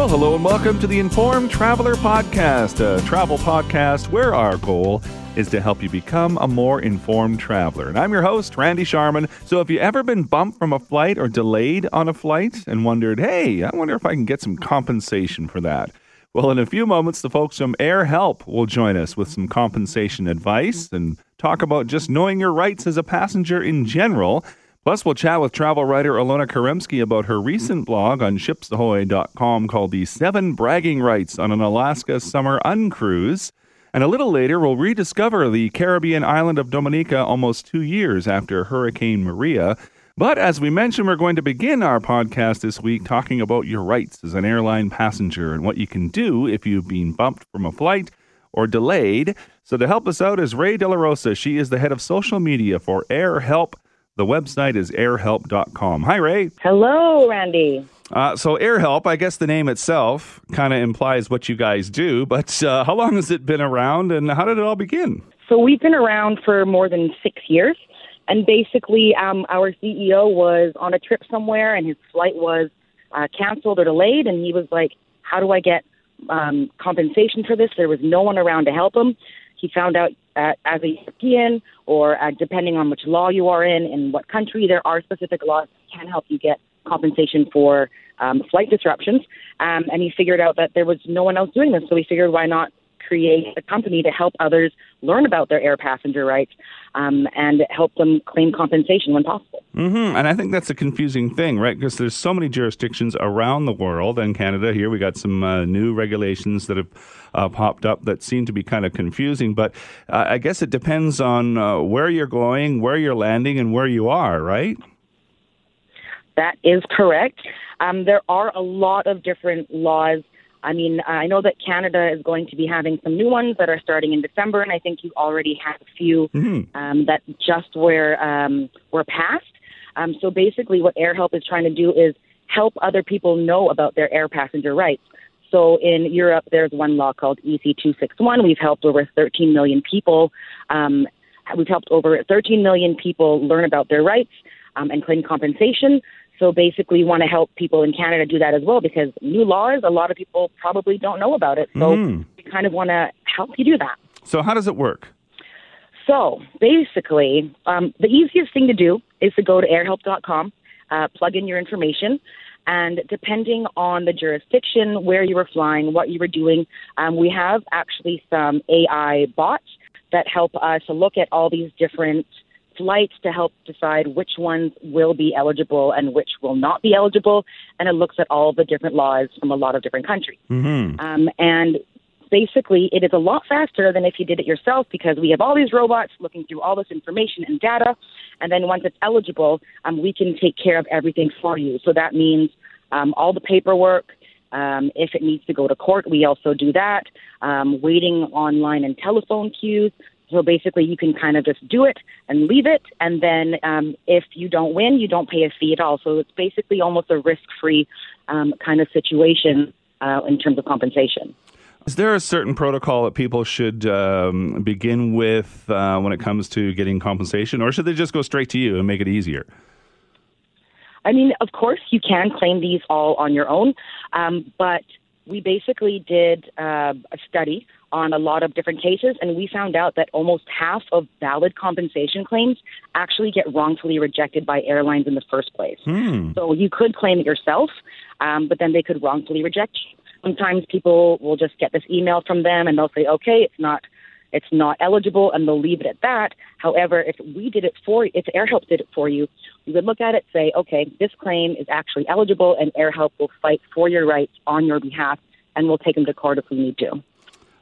Well, hello and welcome to the Informed Traveler Podcast, a travel podcast where our goal is to help you become a more informed traveler. And I'm your host, Randy Sharman. So, if you've ever been bumped from a flight or delayed on a flight and wondered, hey, I wonder if I can get some compensation for that? Well, in a few moments, the folks from AirHelp will join us with some compensation advice and talk about just knowing your rights as a passenger in general. Plus, we'll chat with travel writer Ilona Kauremszky about her recent blog on shipsahoy.com called The Seven Bragging Rights on an Alaska Summer Uncruise. And a little later, we'll rediscover the Caribbean island of Dominica almost two years after Hurricane Maria. But as we mentioned, we're going to begin our podcast this week talking about your rights as an airline passenger and what you can do if you've been bumped from a flight or delayed. So, to help us out is Ray De La Rosa. She is the head of social media for AirHelp. The website is airhelp.com. Hi, Ray. Hello, Randy. Uh, so, AirHelp, I guess the name itself kind of implies what you guys do, but uh, how long has it been around and how did it all begin? So, we've been around for more than six years. And basically, um, our CEO was on a trip somewhere and his flight was uh, canceled or delayed. And he was like, How do I get um, compensation for this? There was no one around to help him. He found out uh, as a European, or uh, depending on which law you are in, in what country, there are specific laws that can help you get compensation for um, flight disruptions. Um, and he figured out that there was no one else doing this, so he figured why not create a company to help others learn about their air passenger rights um, and help them claim compensation when possible. Mm-hmm. And I think that's a confusing thing, right? Because there's so many jurisdictions around the world and Canada. Here we got some uh, new regulations that have uh, popped up that seem to be kind of confusing. But uh, I guess it depends on uh, where you're going, where you're landing, and where you are, right? That is correct. Um, there are a lot of different laws. I mean, I know that Canada is going to be having some new ones that are starting in December, and I think you already have a few mm-hmm. um, that just were um, were passed. Um, so basically, what AirHelp is trying to do is help other people know about their air passenger rights. So in Europe, there's one law called EC 261. We've helped over 13 million people. Um, we've helped over 13 million people learn about their rights um, and claim compensation. So basically, want to help people in Canada do that as well because new laws, a lot of people probably don't know about it. So mm. we kind of want to help you do that. So how does it work? So basically, um, the easiest thing to do is to go to airhelp.com, uh, plug in your information, and depending on the jurisdiction, where you were flying, what you were doing, um, we have actually some AI bots that help us look at all these different flights to help decide which ones will be eligible and which will not be eligible. And it looks at all the different laws from a lot of different countries. Mm-hmm. Um, and basically, it is a lot faster than if you did it yourself because we have all these robots looking through all this information and data. And then once it's eligible, um, we can take care of everything for you. So that means um, all the paperwork. Um, if it needs to go to court, we also do that. Um, waiting online and telephone queues. So basically, you can kind of just do it and leave it, and then um, if you don't win, you don't pay a fee at all. So it's basically almost a risk-free um, kind of situation uh, in terms of compensation. Is there a certain protocol that people should um, begin with uh, when it comes to getting compensation, or should they just go straight to you and make it easier? I mean, of course, you can claim these all on your own, um, but we basically did uh, a study on a lot of different cases, and we found out that almost half of valid compensation claims actually get wrongfully rejected by airlines in the first place. Hmm. So you could claim it yourself, um, but then they could wrongfully reject you. Sometimes people will just get this email from them, and they'll say, "Okay, it's not." It's not eligible, and they'll leave it at that. However, if we did it for, if AirHelp did it for you, we would look at it, say, okay, this claim is actually eligible, and AirHelp will fight for your rights on your behalf, and we'll take them to court if we need to.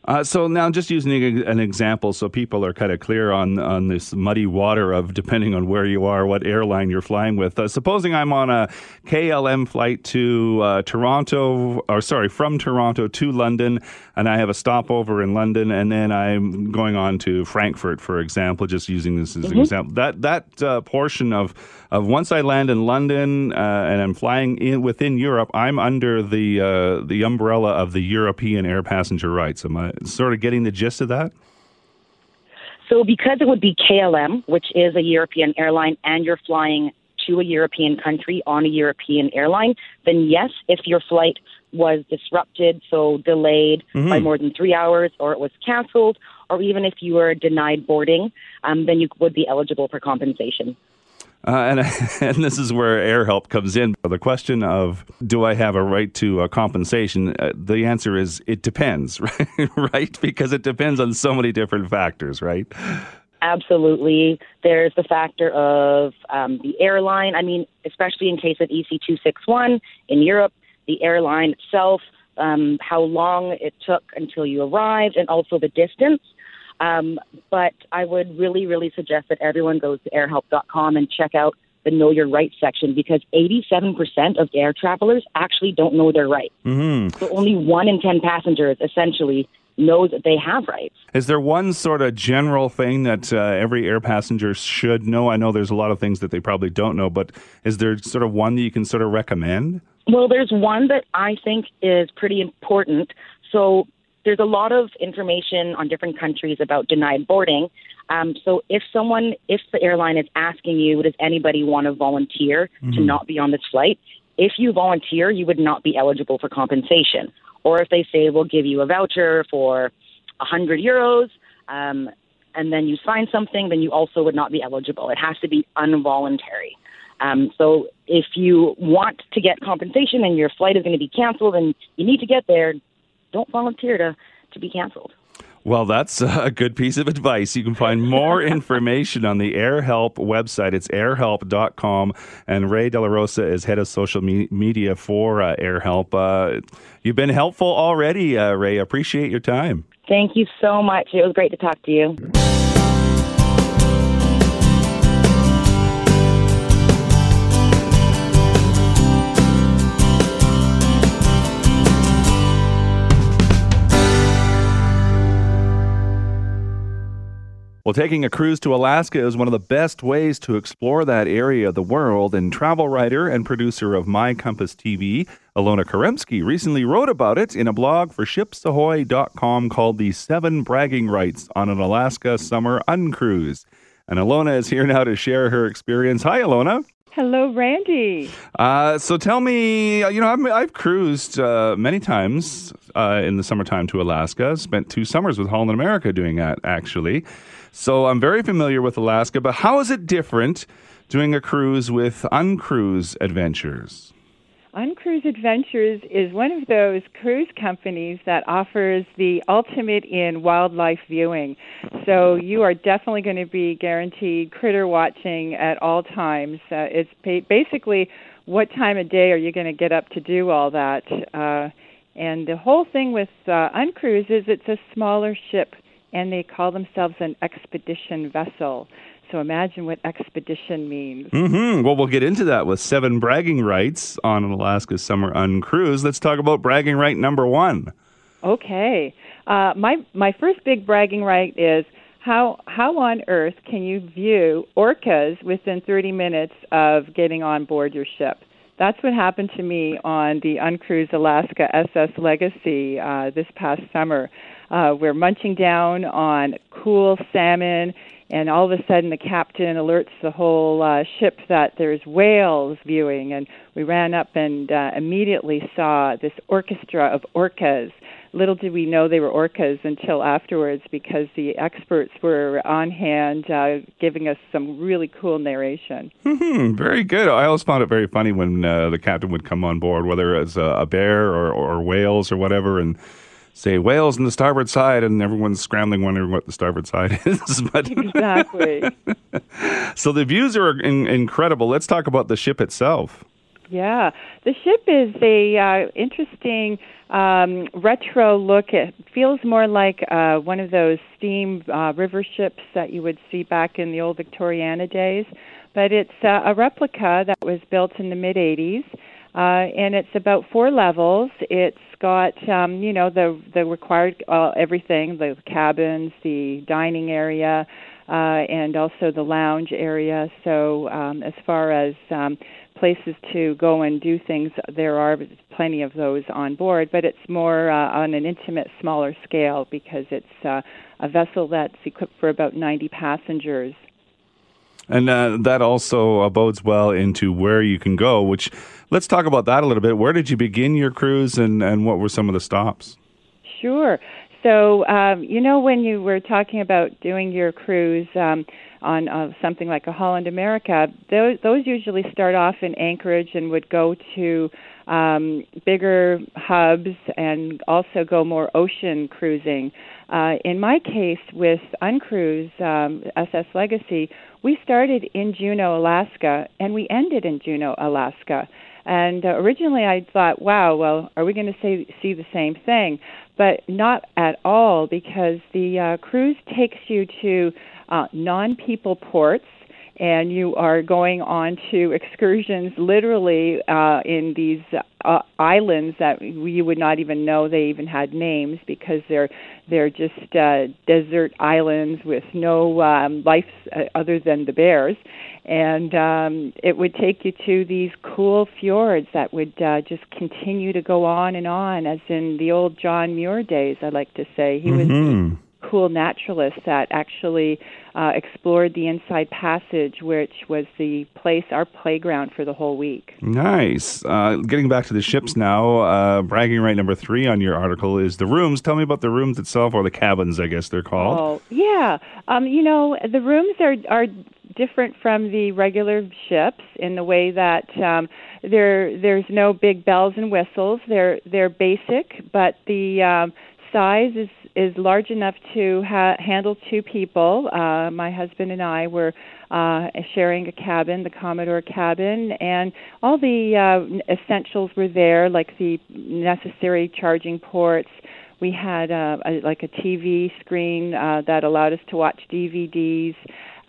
Uh, so now, just using an example, so people are kind of clear on on this muddy water of depending on where you are, what airline you're flying with. Uh, supposing I'm on a KLM flight to uh, Toronto, or sorry, from Toronto to London, and I have a stopover in London, and then I'm going on to Frankfurt, for example. Just using this as mm-hmm. an example, that that uh, portion of of once I land in London uh, and I'm flying in within Europe, I'm under the uh, the umbrella of the European air passenger rights. Am I sort of getting the gist of that? So, because it would be KLM, which is a European airline, and you're flying to a European country on a European airline, then yes, if your flight was disrupted, so delayed mm-hmm. by more than three hours, or it was canceled, or even if you were denied boarding, um, then you would be eligible for compensation. Uh, and, and this is where AirHelp comes in. The question of do I have a right to a compensation? Uh, the answer is it depends, right? right? Because it depends on so many different factors, right? Absolutely. There's the factor of um, the airline. I mean, especially in case of EC261 in Europe, the airline itself, um, how long it took until you arrived, and also the distance. Um, but I would really, really suggest that everyone goes to airhelp.com and check out the Know Your Rights section because 87% of air travelers actually don't know their rights. Mm-hmm. So only one in 10 passengers essentially knows that they have rights. Is there one sort of general thing that uh, every air passenger should know? I know there's a lot of things that they probably don't know, but is there sort of one that you can sort of recommend? Well, there's one that I think is pretty important. So there's a lot of information on different countries about denied boarding. Um, so if someone, if the airline is asking you, does anybody want to volunteer mm-hmm. to not be on this flight? If you volunteer, you would not be eligible for compensation. Or if they say we'll give you a voucher for 100 euros, um, and then you sign something, then you also would not be eligible. It has to be involuntary. Um, so if you want to get compensation and your flight is going to be canceled and you need to get there, don't volunteer to, to be canceled. Well, that's a good piece of advice. You can find more information on the AirHelp website. It's airhelp.com. And Ray De La Rosa is head of social me- media for uh, AirHelp. Uh, you've been helpful already, uh, Ray. Appreciate your time. Thank you so much. It was great to talk to you. Well, taking a cruise to Alaska is one of the best ways to explore that area of the world, and travel writer and producer of My Compass TV, Ilona Kauremszky, recently wrote about it in a blog for shipsahoy.com called The Seven Bragging Rights on an Alaska Summer Uncruise. And Ilona is here now to share her experience. Hi, Ilona. Hello, Randy. Uh, so tell me, you know, I've, I've cruised uh, many times uh, in the summertime to Alaska. Spent two summers with Holland America doing that, actually. So I'm very familiar with Alaska, but how is it different doing a cruise with Uncruise Adventures? Uncruise Adventures is one of those cruise companies that offers the ultimate in wildlife viewing. So you are definitely going to be guaranteed critter watching at all times. Uh, it's basically what time of day are you going to get up to do all that? Uh, and the whole thing with uh, Uncruise is it's a smaller ship and they call themselves an expedition vessel. So imagine what expedition means. Mm-hmm. Well, we'll get into that with seven bragging rights on an Alaska Summer Uncruise. Let's talk about bragging right number one. Okay. Uh, my my first big bragging right is how how on earth can you view orcas within 30 minutes of getting on board your ship? That's what happened to me on the Uncruise Alaska SS Legacy uh, this past summer. Uh, we're munching down on cool salmon, and all of a sudden the captain alerts the whole uh, ship that there's whales viewing, and we ran up and uh, immediately saw this orchestra of orcas. Little did we know they were orcas until afterwards because the experts were on hand uh, giving us some really cool narration. Mm-hmm, very good. I always found it very funny when uh, the captain would come on board, whether it was a bear or, or whales or whatever, and say whales on the starboard side, and everyone's scrambling wondering what the starboard side is. but exactly. so the views are in- incredible. Let's talk about the ship itself. Yeah, the ship is a uh, interesting um, retro look. It feels more like uh, one of those steam uh, river ships that you would see back in the old Victoriana days, but it's uh, a replica that was built in the mid 80s. Uh, and it's about four levels. It's got um, you know the the required uh, everything the cabins, the dining area, uh, and also the lounge area. So um, as far as um, places to go and do things, there are plenty of those on board, but it's more uh, on an intimate, smaller scale because it's uh, a vessel that's equipped for about 90 passengers. And uh, that also bodes well into where you can go, which Let's talk about that a little bit. Where did you begin your cruise, and and what were some of the stops? Sure. So, um, you know, when you were talking about doing your cruise um, on uh, something like a Holland America, those, those usually start off in Anchorage and would go to um, bigger hubs and also go more ocean cruising. Uh, in my case, with Uncruise um, SS Legacy, we started in Juneau, Alaska, and we ended in Juneau, Alaska. And uh, originally I thought, wow, well, are we going to see, see the same thing? But not at all, because the uh, cruise takes you to uh, non people ports and you are going on to excursions literally uh, in these uh, islands that you would not even know they even had names because they're they're just uh, desert islands with no um, life uh, other than the bears, and um, it would take you to these cool fjords that would uh, just continue to go on and on, as in the old John Muir days. I like to say he mm-hmm. was cool naturalist that actually uh, explored the Inside Passage, which was the place, our playground for the whole week. Nice. Uh, getting back to the ships now, uh, bragging right number three on your article is the rooms. Tell me about the rooms itself, or the cabins, I guess they're called. Oh, yeah. Um, you know, the rooms are are different from the regular ships in the way that um, there there's no big bells and whistles. They're they're basic, but the um, size is is large enough to ha- handle two people. Uh, my husband and I were uh, sharing a cabin, the Commodore cabin, and all the uh, essentials were there, like the necessary charging ports. We had uh, a, like a TV screen uh, that allowed us to watch DVDs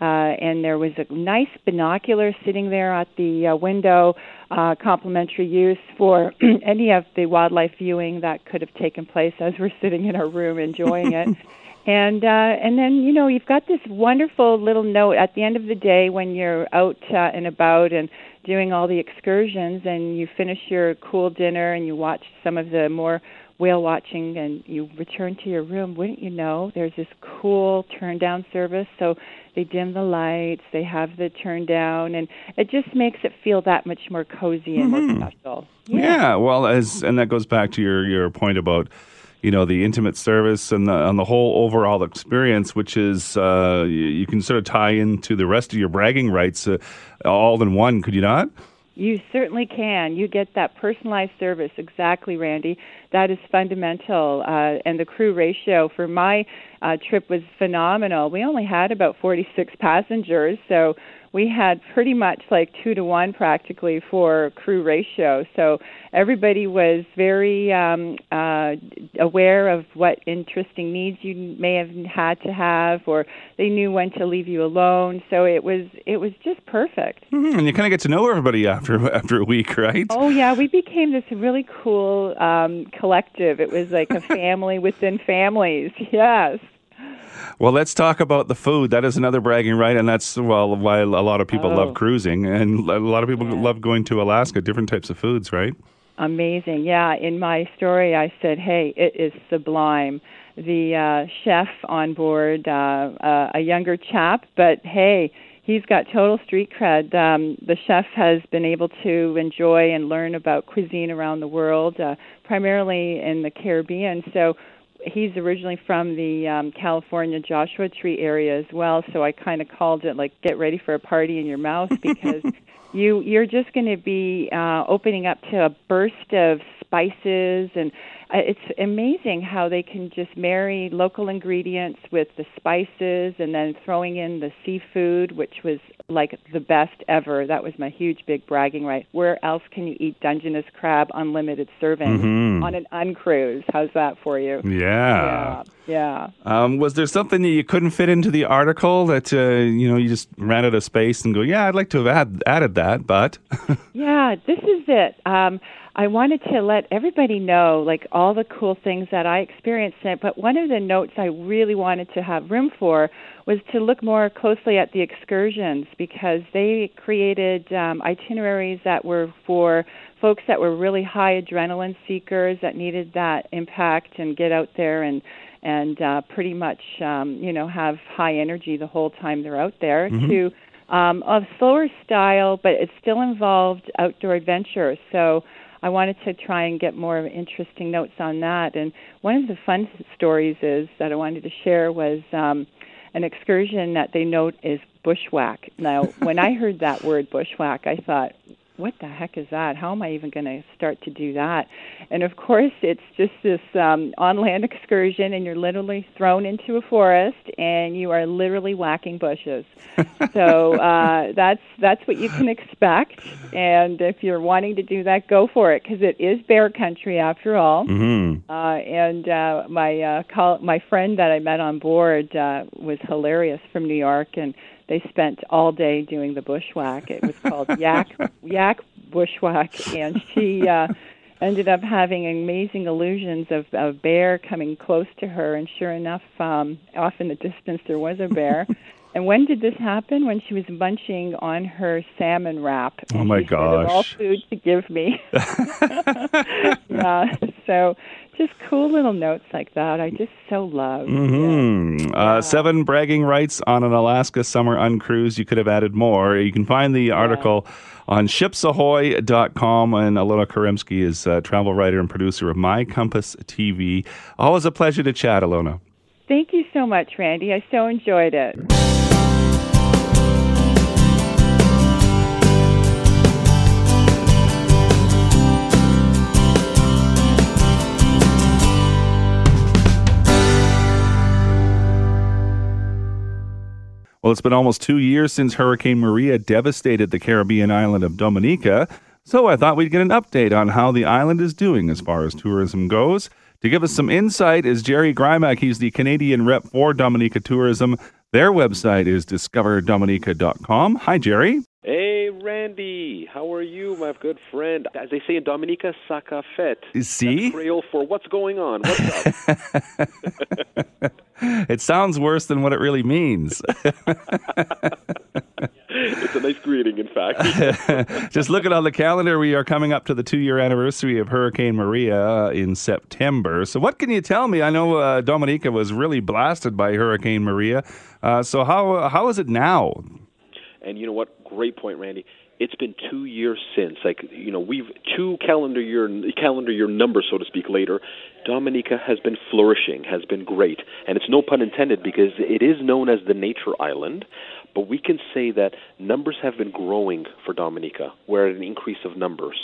uh, and there was a nice binocular sitting there at the uh, window, uh, complimentary use for any of the wildlife viewing that could have taken place as we're sitting in our room enjoying it. and uh, and then you know you've got this wonderful little note at the end of the day when you're out uh, and about and doing all the excursions and you finish your cool dinner and you watch some of the more whale watching and you return to your room, wouldn't you know, there's this cool turn down service. So they dim the lights, they have the turn down, and it just makes it feel that much more cozy and mm-hmm. more special. Yeah. yeah, well, as and that goes back to your your point about you know the intimate service and the, and the whole overall experience, which is uh, you, you, can sort of tie into the rest of your bragging rights uh, all in one. Could you not? You certainly can. You get that personalized service. Exactly, Randy. That is fundamental. Uh, and the crew ratio for my uh, trip was phenomenal. We only had about 46 passengers, so we had pretty much like two to one practically for crew ratio. So everybody was very um, uh, aware of what interesting needs you may have had to have, or they knew when to leave you alone. So it was it was just perfect. Mm-hmm. And you kind of get to know everybody after after a week, right? Oh yeah, we became this really cool um, collective. It was like a family within families. Yes. Well, let's talk about the food. That is another bragging right, and that's well why a lot of people oh. love cruising, and a lot of people yeah. love going to Alaska. Different types of foods, right? Amazing. Yeah. In my story, I said, "Hey, it is sublime." The uh, chef on board, uh, uh, a younger chap, but hey, he's got total street cred. Um, the chef has been able to enjoy and learn about cuisine around the world, uh, primarily in the Caribbean. So he's originally from the um, California Joshua Tree area as well, so I kind of called it like "Get ready for a party in your mouth" because you you're just going to be uh, opening up to a burst of spices and uh, it's amazing how they can just marry local ingredients with the spices and then throwing in the seafood, which was like the best ever. That was my huge big bragging right. Where else can you eat Dungeness crab unlimited serving mm-hmm. on an uncruise? How's that for you? Yeah. Yeah. yeah. Um, was there something that you couldn't fit into the article that, uh, you know, you just ran out of space and go, yeah, I'd like to have add, added that, but. yeah, this is it. Um, I wanted to let everybody know like all the cool things that I experienced. But one of the notes I really wanted to have room for was to look more closely at the excursions because they created um, itineraries that were for folks that were really high adrenaline seekers that needed that impact and get out there and and uh, pretty much um, you know have high energy the whole time they're out there mm-hmm. to um, of slower style, but it still involved outdoor adventure. So I wanted to try and get more interesting notes on that. And one of the fun stories is that I wanted to share was um, an excursion that they note is bushwhack. Now, when I heard that word bushwhack, I thought, what the heck is that? How am I even going to start to do that? And of course, it's just this um, on land excursion, and you're literally thrown into a forest, and you are literally whacking bushes. so uh, that's that's what you can expect. And if you're wanting to do that, go for it because it is bear country after all. Mm-hmm. Uh, and uh, my uh, call, my friend that I met on board uh, was hilarious from New York, and they spent all day doing the bushwhack. It was called Yak Yak Bushwhack, and she uh, ended up having amazing illusions of a bear coming close to her. And sure enough, um, off in the distance there was a bear. and when did this happen? When she was munching on her salmon wrap. Oh my said, all gosh. food to give me. yeah. So just cool little notes like that. I just so love. hmm Uh, seven bragging rights on an Alaska summer uncruise. You could have added more. You can find the article on shipsahoy.com. And Ilona Kauremszky is a travel writer and producer of My Compass TV. Always a pleasure to chat, Ilona. Thank you so much, Randy. I so enjoyed it. Well, it's been almost two years since Hurricane Maria devastated the Caribbean island of Dominica. So I thought we'd get an update on how the island is doing as far as tourism goes. To give us some insight is Jerry Grymek. He's the Canadian rep for Dominica Tourism. Their website is discoverdominica.com. Hi, Jerry. Hey, Randy. How are you, my good friend? As they say in Dominica, saka fet. See? That's Creole for what's going on? What's up? It sounds worse than what it really means. it's a nice greeting, in fact. Just looking on the calendar, we are coming up to the two year anniversary of Hurricane Maria in September. So, what can you tell me? I know uh, Dominica was really blasted by Hurricane Maria. Uh, so, how, how is it now? and you know what? Great point, Randy. It's been two years since, like you know, we've two calendar year calendar year numbers, so to speak. Later, Dominica has been flourishing, has been great, and it's no pun intended because it is known as the nature island. But we can say that numbers have been growing for Dominica. We're at an increase of numbers.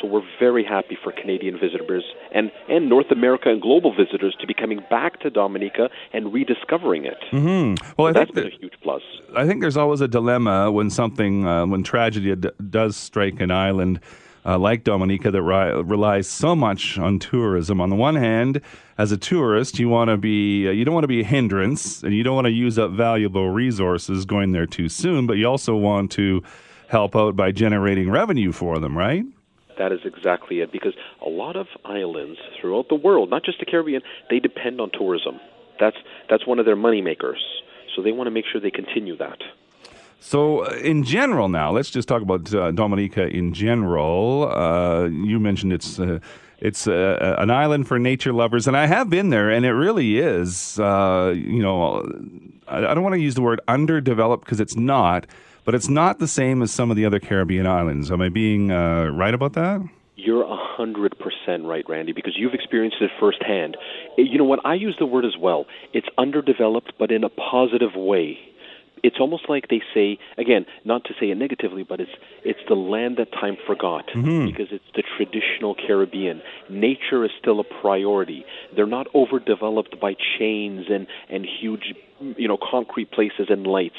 So we're very happy for Canadian visitors and, and North America and global visitors to be coming back to Dominica and rediscovering it. hmm Well, I That's think, been a huge plus. I think there's always a dilemma when something, uh, when tragedy d- does strike an island. Uh, like Dominica, that ri- relies so much on tourism. On the one hand, as a tourist, you want to be uh, you don't want to be a hindrance, and you don't want to use up valuable resources going there too soon. But you also want to help out by generating revenue for them, right? That is exactly it. Because a lot of islands throughout the world, not just the Caribbean, they depend on tourism. That's that's one of their money makers. So they want to make sure they continue that. So, uh, in general, now let's just talk about uh, Dominica in general. Uh, you mentioned it's uh, it's uh, an island for nature lovers, and I have been there, and it really is. You know, I, I don't want to use the word underdeveloped because it's not, but it's not the same as some of the other Caribbean islands. Am I being uh, right about that? You're a hundred percent right, Randy, because you've experienced it firsthand. Eh, You know what? I use the word as well. It's underdeveloped, but in a positive way. It's almost like they say again, not to say it negatively, but it's it's the land that time forgot mm-hmm. because it's the traditional Caribbean. Nature is still a priority. They're not overdeveloped by chains and and huge, you know, concrete places and lights.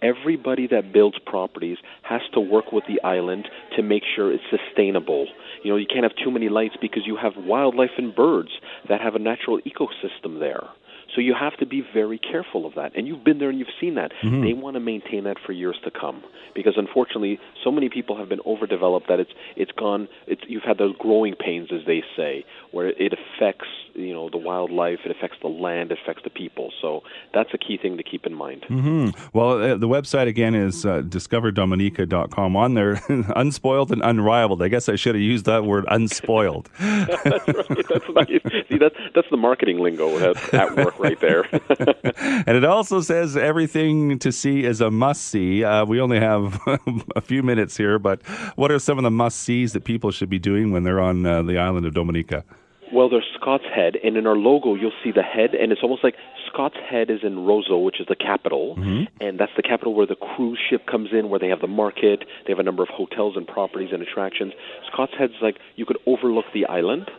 Everybody that builds properties has to work with the island to make sure it's sustainable. You know, you can't have too many lights because you have wildlife and birds that have a natural ecosystem there. So you have to be very careful of that. And you've been there and you've seen that. They want to maintain that for years to come because unfortunately so many people have been overdeveloped that it's it's gone it's you've had those growing pains as they say where it affects, you know, the wildlife, it affects the land, it affects the people. So that's a key thing to keep in mind. hmm Well, uh, the website again is uh, discoverdominica.com. On there, unspoiled and unrivaled. I guess I should have used that word, unspoiled. that's right. That's nice. See, that's that's the marketing lingo at, at work right there. and it also says everything to see is a must see. Uh, we only have a few minutes here, but what are some of the must sees that people should be doing when they're on uh, the island of Dominica? Well, there's Scott's Head, and in our logo, you'll see the head, and it's almost like Scott's Head is in Roseau, which is the capital, Mm-hmm. and that's the capital where the cruise ship comes in, where they have the market, they have a number of hotels and properties and attractions. Scott's Head's like you could overlook the island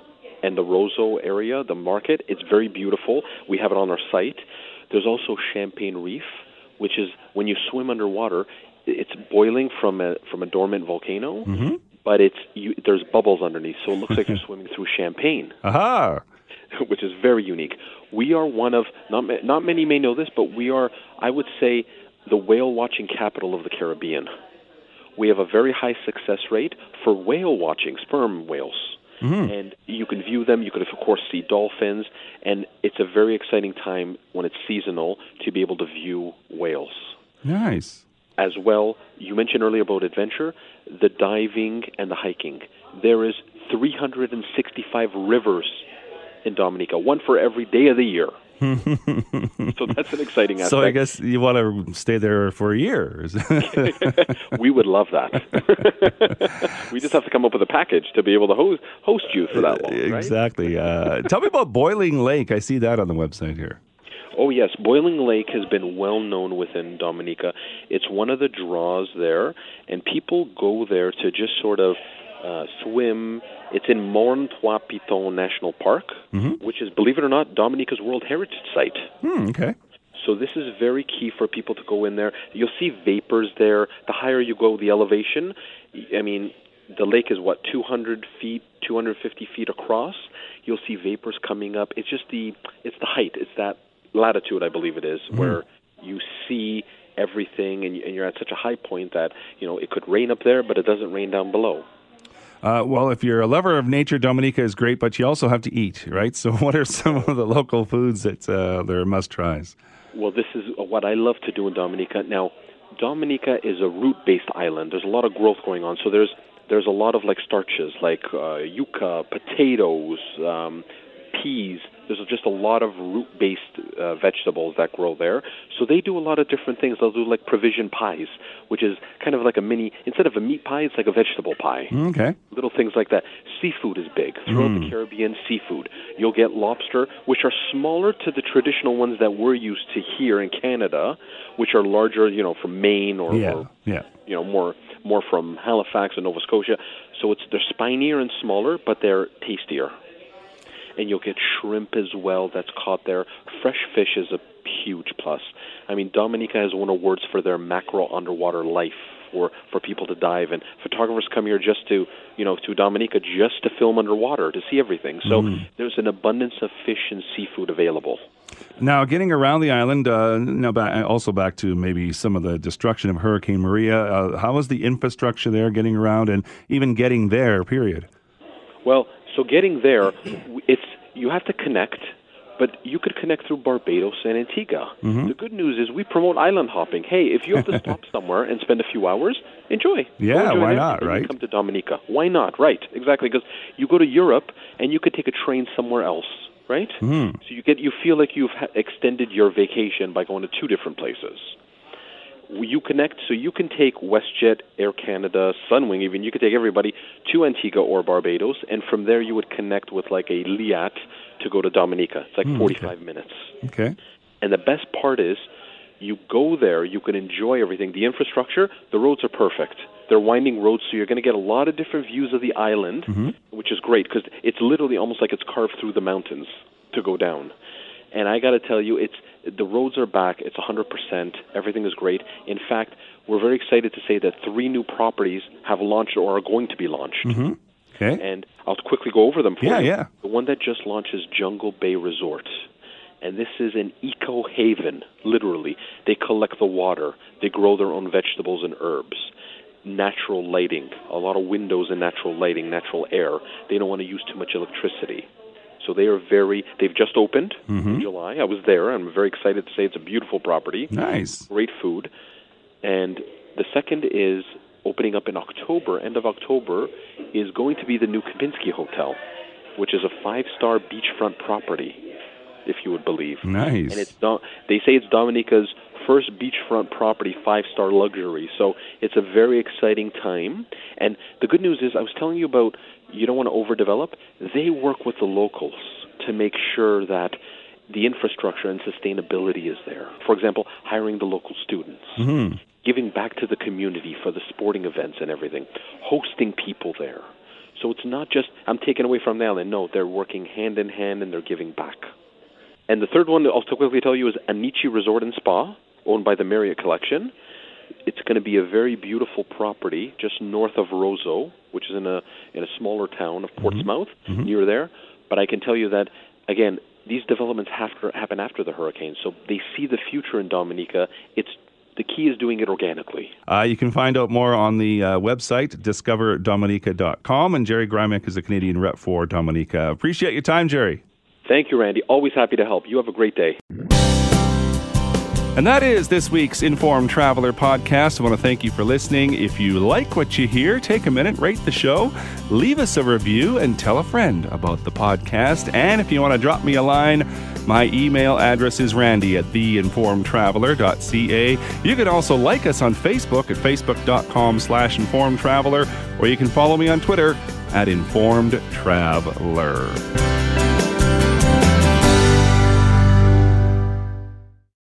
and the Roseau area, the market. It's very beautiful. We have it on our site. There's also Champagne Reef, which is when you swim underwater, it's boiling from a from a dormant volcano. Mm-hmm. But it's you, there's bubbles underneath, so it looks like you're swimming through champagne Aha! which is very unique. We are one of not not many may know this, but we are I would say the whale watching capital of the Caribbean. We have a very high success rate for whale watching, sperm whales. Mm-hmm. And you can view them. You can, of course, see dolphins, and it's a very exciting time when it's seasonal to be able to view whales Nice. as well. You mentioned earlier about adventure, the diving and the hiking. There is 365 rivers in Dominica, one for every day of the year. so that's an exciting aspect. So I guess you want to stay there for a year. we would love that. we just have to come up with a package to be able to host host you for that long, right? exactly. Uh, tell me about Boiling Lake. I see that on the website here. Oh yes, Boiling Lake has been well known within Dominica. It's one of the draws there, and people go there to just sort of uh, swim. It's in Morne Trois Pitons National Park, which is, believe it or not, Dominica's World Heritage Site. Hmm, okay. So this is very key for people to go in there. You'll see vapors there. The higher you go, the elevation. I mean, the lake is what 200 feet, 250 feet across. You'll see vapors coming up. It's just the it's the height. It's that latitude, I believe it is, where you see everything, and, and you're at such a high point that you know it could rain up there, but it doesn't rain down below. Uh, well, if you're a lover of nature, Dominica is great, but you also have to eat, right? So, what are some of the local foods that uh, they're must tries? Well, this is what I love to do in Dominica. Now, Dominica is a root-based island. There's a lot of growth going on. So there's there's a lot of like starches, like uh, yuca, potatoes, um, peas. There's just a lot of root-based uh, vegetables that grow there. So they do a lot of different things. They'll do like provision pies, which is kind of like a mini. Instead of a meat pie, it's like a vegetable pie Okay. little things like that. Seafood is big. Throughout the Caribbean, seafood. You'll get lobster, which are smaller to the traditional ones that we're used to here in Canada, which are larger, you know, from Maine or, Yeah. or Yeah. you know, more more from Halifax and Nova Scotia. So it's they're spinier and smaller, but they're tastier. And you'll get shrimp as well that's caught there. Fresh fish is a huge plus. I mean, Dominica has won awards for their mackerel underwater life for for people to dive and photographers come here just to you know to Dominica just to film underwater to see everything. So there's an abundance of fish and seafood available. Now, getting around the island, uh, now back, also back to maybe some of the destruction of Hurricane Maria. Uh, how is the infrastructure there getting around and even getting there, period? Well, so getting there, it's you have to connect, but you could connect through Barbados and Antigua. The good news is we promote island hopping. Hey, if you have to stop somewhere and spend a few hours, enjoy. Yeah, enjoy why not, and then you right? Come to Dominica. Why not? Right, exactly. Because you go to Europe and you could take a train somewhere else. Right, Hmm. so you get you feel like you've ha- extended your vacation by going to two different places you connect so you can take WestJet, Air Canada, Sunwing even you could take everybody to Antigua or Barbados and from there you would connect with like a Liat to go to Dominica. It's like Hmm, 45 minutes. Okay. And the best part is you go there, you can enjoy everything. The infrastructure, the roads are perfect. They're winding roads, so you're going to get a lot of different views of the island, which is great because it's literally almost like it's carved through the mountains to go down. And I got to tell you, it's the roads are back. It's 100%. Everything is great. In fact, we're very excited to say that three new properties have launched or are going to be launched. Mm-hmm. Okay. And I'll quickly go over them for Yeah, you. yeah. The one that just launched is Jungle Bay Resort. And this is an eco haven, literally. They collect the water, they grow their own vegetables and herbs. Natural lighting, a lot of windows and natural lighting, natural air. They don't want to use too much electricity. So they are very, they've just opened in mm-hmm. July. I was there. I'm very excited to say it's a beautiful property Nice. great food. And the second is opening up in October, end of October, is going to be the new Kempinski Hotel, which is a five star beachfront property. if you would believe. Nice. And it's they say it's Dominica's first beachfront property, five star luxury. So it's a very exciting time. And the good news is, I was telling you about you don't want to overdevelop. They work with the locals to make sure that the infrastructure and sustainability is there. For example, hiring the local students, mm-hmm. giving back to the community for the sporting events and everything, hosting people there. So it's not just I'm taking away from now no, they're working hand in hand and they're giving back. And the third one I'll quickly tell you is Anichi Resort and Spa, owned by the Marriott Collection. It's going to be a very beautiful property just north of Roseau, which is in a in a smaller town of Portsmouth, mm-hmm. near there. But I can tell you that again, these developments have to happen after the hurricane, so they see the future in Dominica. It's the key is doing it organically. Uh, you can find out more on the uh, website, discoverdominica.com. And Jerry Grymek is a Canadian rep for Dominica. Appreciate your time, Jerry. Thank you, Randy. Always happy to help. You have a great day. And that is this week's Informed Traveler podcast. I want to thank you for listening. If you like what you hear, take a minute, rate the show, leave us a review, and tell a friend about the podcast. And if you want to drop me a line, my email address is randy at theinformedtraveler.ca. You can also like us on Facebook at facebook.com slash informedtraveler, or you can follow me on Twitter at informedtraveler.